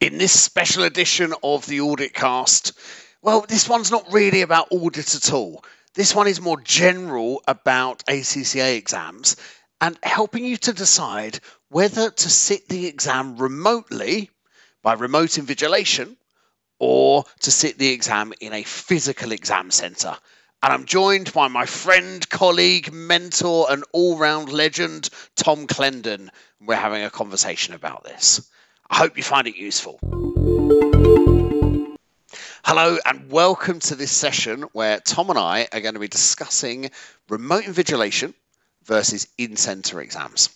In this special edition of the Audit Cast, well, this one's not really about audit at all. This one is more general about ACCA exams and helping you to decide whether to sit the exam remotely by remote invigilation or to sit the exam in a physical exam centre. And I'm joined by my friend, colleague, mentor, and all round legend, Tom Clendon. We're having a conversation about this. I hope you find it useful. Hello, and welcome to this session where Tom and I are going to be discussing remote invigilation versus in centre exams.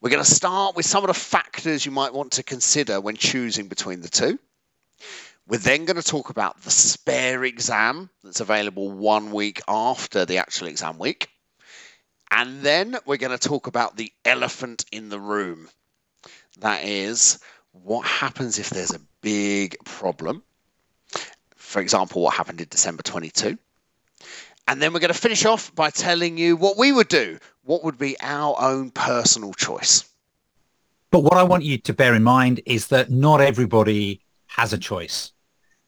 We're going to start with some of the factors you might want to consider when choosing between the two. We're then going to talk about the spare exam that's available one week after the actual exam week. And then we're going to talk about the elephant in the room. That is, what happens if there's a big problem? For example, what happened in December 22. And then we're going to finish off by telling you what we would do. What would be our own personal choice? But what I want you to bear in mind is that not everybody has a choice.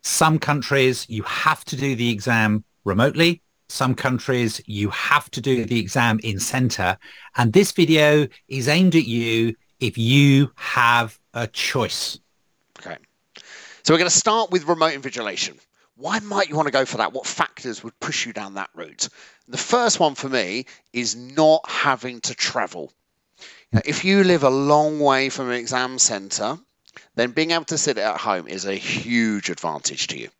Some countries you have to do the exam remotely. Some countries you have to do the exam in center. And this video is aimed at you if you have a choice. Okay. So we're going to start with remote invigilation. Why might you want to go for that? What factors would push you down that route? The first one for me is not having to travel. if you live a long way from an exam centre, then being able to sit at home is a huge advantage to you.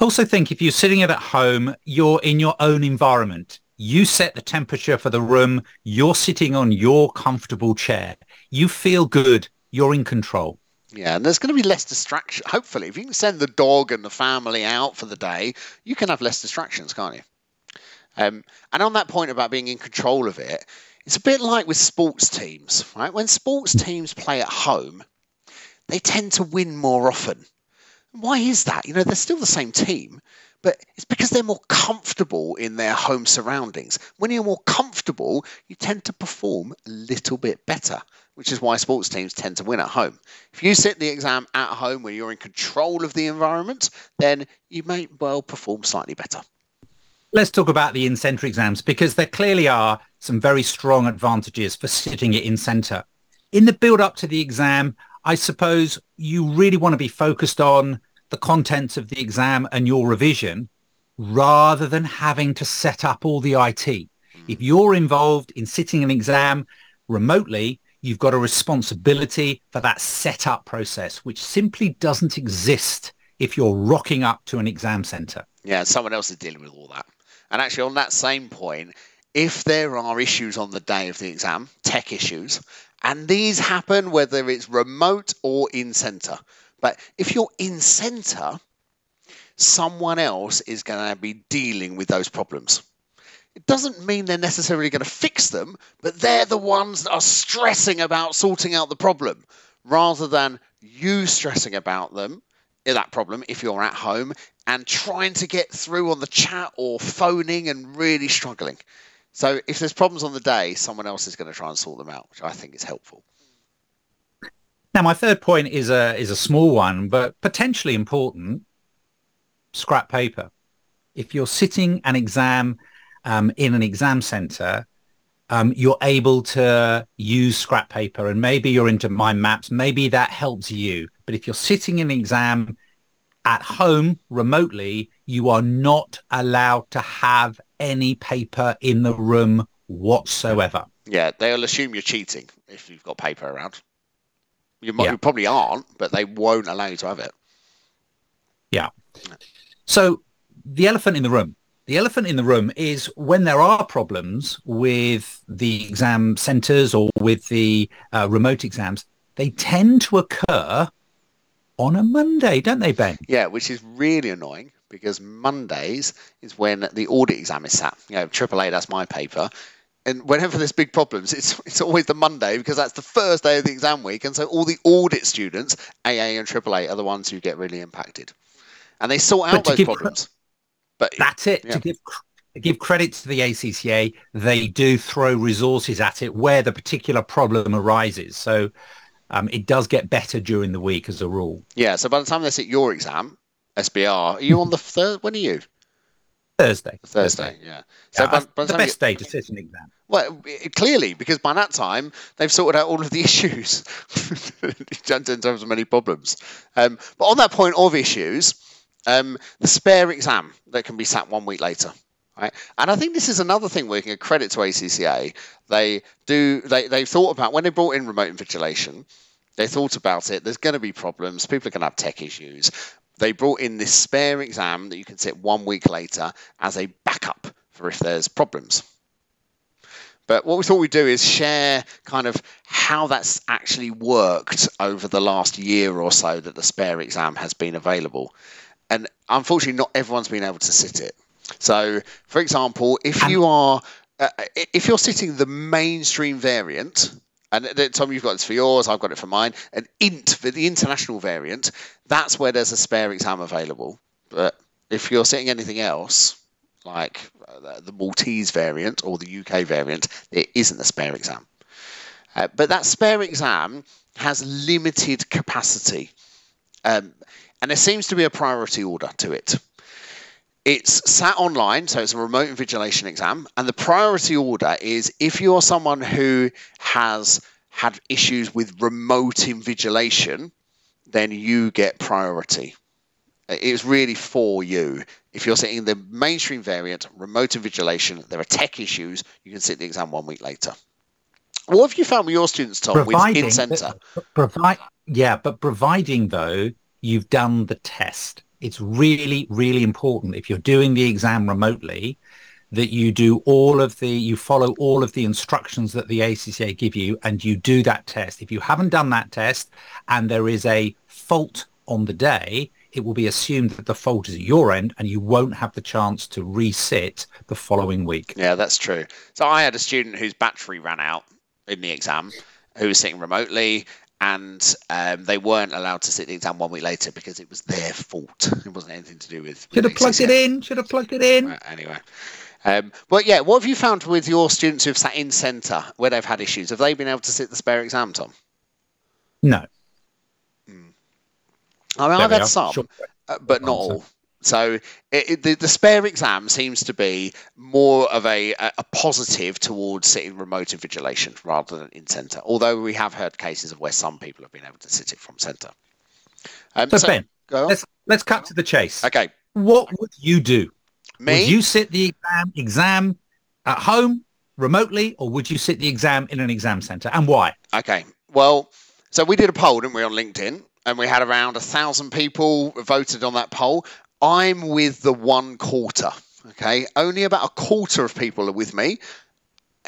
Also think if you're sitting at home, you're in your own environment. You set the temperature for the room. You're sitting on your comfortable chair. You feel good. You're in control. Yeah, and there's going to be less distraction. Hopefully, if you can send the dog and the family out for the day, you can have less distractions, can't you? Um, and on that point about being in control of it, it's a bit like with sports teams, right? When sports teams play at home, they tend to win more often. Why is that? You know, they're still the same team, but it's because they're more comfortable in their home surroundings. When you're more comfortable, you tend to perform a little bit better, which is why sports teams tend to win at home. If you sit the exam at home where you're in control of the environment, then you may well perform slightly better. Let's talk about the in-centre exams because there clearly are some very strong advantages for sitting it in centre. In the build up to the exam, I suppose you really want to be focused on the contents of the exam and your revision rather than having to set up all the IT. Mm. If you're involved in sitting an exam remotely, you've got a responsibility for that setup process, which simply doesn't exist if you're rocking up to an exam center. Yeah, someone else is dealing with all that. And actually, on that same point, if there are issues on the day of the exam, tech issues, and these happen whether it's remote or in center, but if you're in center, someone else is going to be dealing with those problems. It doesn't mean they're necessarily going to fix them, but they're the ones that are stressing about sorting out the problem rather than you stressing about them, eh, that problem, if you're at home and trying to get through on the chat or phoning and really struggling. So if there's problems on the day, someone else is going to try and sort them out, which I think is helpful. Now, my third point is a is a small one, but potentially important. Scrap paper. If you're sitting an exam um, in an exam center, um, you're able to use scrap paper, and maybe you're into mind maps. Maybe that helps you. But if you're sitting in an exam at home remotely, you are not allowed to have any paper in the room whatsoever. Yeah, they'll assume you're cheating if you've got paper around. You, might, yeah. you probably aren't, but they won't allow you to have it. Yeah. So the elephant in the room. The elephant in the room is when there are problems with the exam centres or with the uh, remote exams, they tend to occur on a Monday, don't they, Ben? Yeah, which is really annoying because Mondays is when the audit exam is sat. You know, AAA, that's my paper and whenever there's big problems, it's it's always the Monday because that's the first day of the exam week, and so all the audit students, AA and AAA, are the ones who get really impacted, and they sort out those problems. but that's it. Yeah. To give give credit to the ACCA, they do throw resources at it where the particular problem arises. So um, it does get better during the week as a rule. Yeah. So by the time they sit your exam, SBR, are you on the third? When are you? Thursday. Thursday, yeah. So Yeah, by, by the best you- day to sit an exam. Well, clearly, because by that time they've sorted out all of the issues in terms of many problems. Um, but on that point of issues, um, the spare exam that can be sat one week later. Right? And I think this is another thing working a credit to ACCA. They do they they thought about when they brought in remote invigilation. They thought about it. There's going to be problems. People are going to have tech issues. They brought in this spare exam that you can sit one week later as a backup for if there's problems. But what we thought we'd do is share kind of how that's actually worked over the last year or so that the spare exam has been available. And unfortunately, not everyone's been able to sit it. So, for example, if you are uh, if you're sitting the mainstream variant, and Tom, you've got this for yours, I've got it for mine, an int for the international variant, that's where there's a spare exam available. But if you're sitting anything else, like uh, the Maltese variant or the UK variant, there isn't a spare exam. Uh, but that spare exam has limited capacity, um, and there seems to be a priority order to it. It's sat online, so it's a remote invigilation exam, and the priority order is if you're someone who has had issues with remote invigilation, then you get priority. It's really for you. If you're sitting the mainstream variant, remote invigilation, there are tech issues, you can sit the exam one week later. What have you found with your students, Tom, with in centre? Provide, yeah, but providing though you've done the test, it's really, really important if you're doing the exam remotely that you do all of the, you follow all of the instructions that the ACCA give you and you do that test. If you haven't done that test and there is a fault on the day, it will be assumed that the fault is at your end and you won't have the chance to resit the following week. Yeah, that's true. So I had a student whose battery ran out in the exam who was sitting remotely and um, they weren't allowed to sit the exam one week later because it was their fault. It wasn't anything to do with. Should have plugged it in. Should have plugged it in. Anyway. Um, but yeah, what have you found with your students who've sat in centre where they've had issues? Have they been able to sit the spare exam, Tom? No. I mean, There I've had are. some, uh, but not all. So it, it, the, the spare exam seems to be more of a, a, a positive towards sitting remote invigilation rather than in centre. Although we have heard cases of where some people have been able to sit it from centre. Um, So, Ben, let's let's cut to the chase. Okay, What would you do? me. Would you sit the exam exam at home remotely, or would you sit the exam in an exam centre, and why? Okay. Well, so we did a poll, didn't we, on LinkedIn? And we had around a thousand people voted on that poll. I'm with the one quarter. Okay. Only about a quarter of people are with me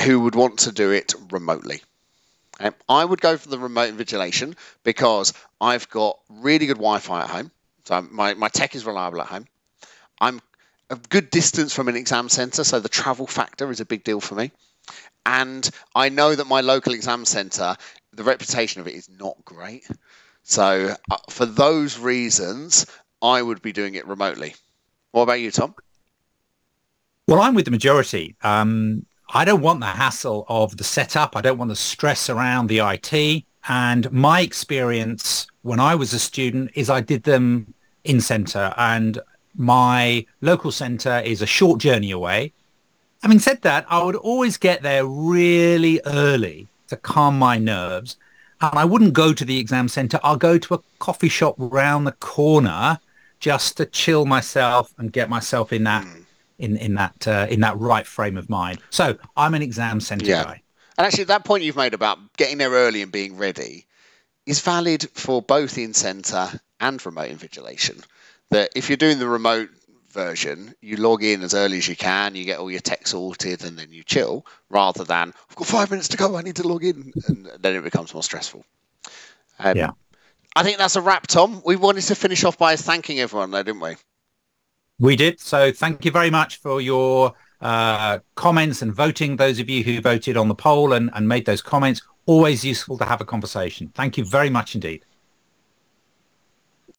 who would want to do it remotely. Okay? I would go for the remote invigilation because I've got really good Wi Fi at home. So my, my tech is reliable at home. I'm a good distance from an exam centre, so the travel factor is a big deal for me. And I know that my local exam centre, the reputation of it is not great. So uh, for those reasons, I would be doing it remotely. What about you, Tom? Well, I'm with the majority. Um, I don't want the hassle of the setup. I don't want the stress around the IT. And my experience when I was a student is I did them in centre and my local centre is a short journey away. Having said that, I would always get there really early to calm my nerves. And I wouldn't go to the exam centre. I'll go to a coffee shop round the corner just to chill myself and get myself in that in in that uh, in that right frame of mind. So I'm an exam centre Yeah. guy. And actually, that point you've made about getting there early and being ready is valid for both in centre and remote invigilation. That if you're doing the remote version, you log in as early as you can, you get all your tech sorted, and then you chill, rather than I've got five minutes to go, I need to log in, and then it becomes more stressful. Um, Yeah. I think that's a wrap, Tom. We wanted to finish off by thanking everyone, though, didn't we? We did. So thank you very much for your uh, comments and voting. Those of you who voted on the poll and, and made those comments, always useful to have a conversation. Thank you very much indeed.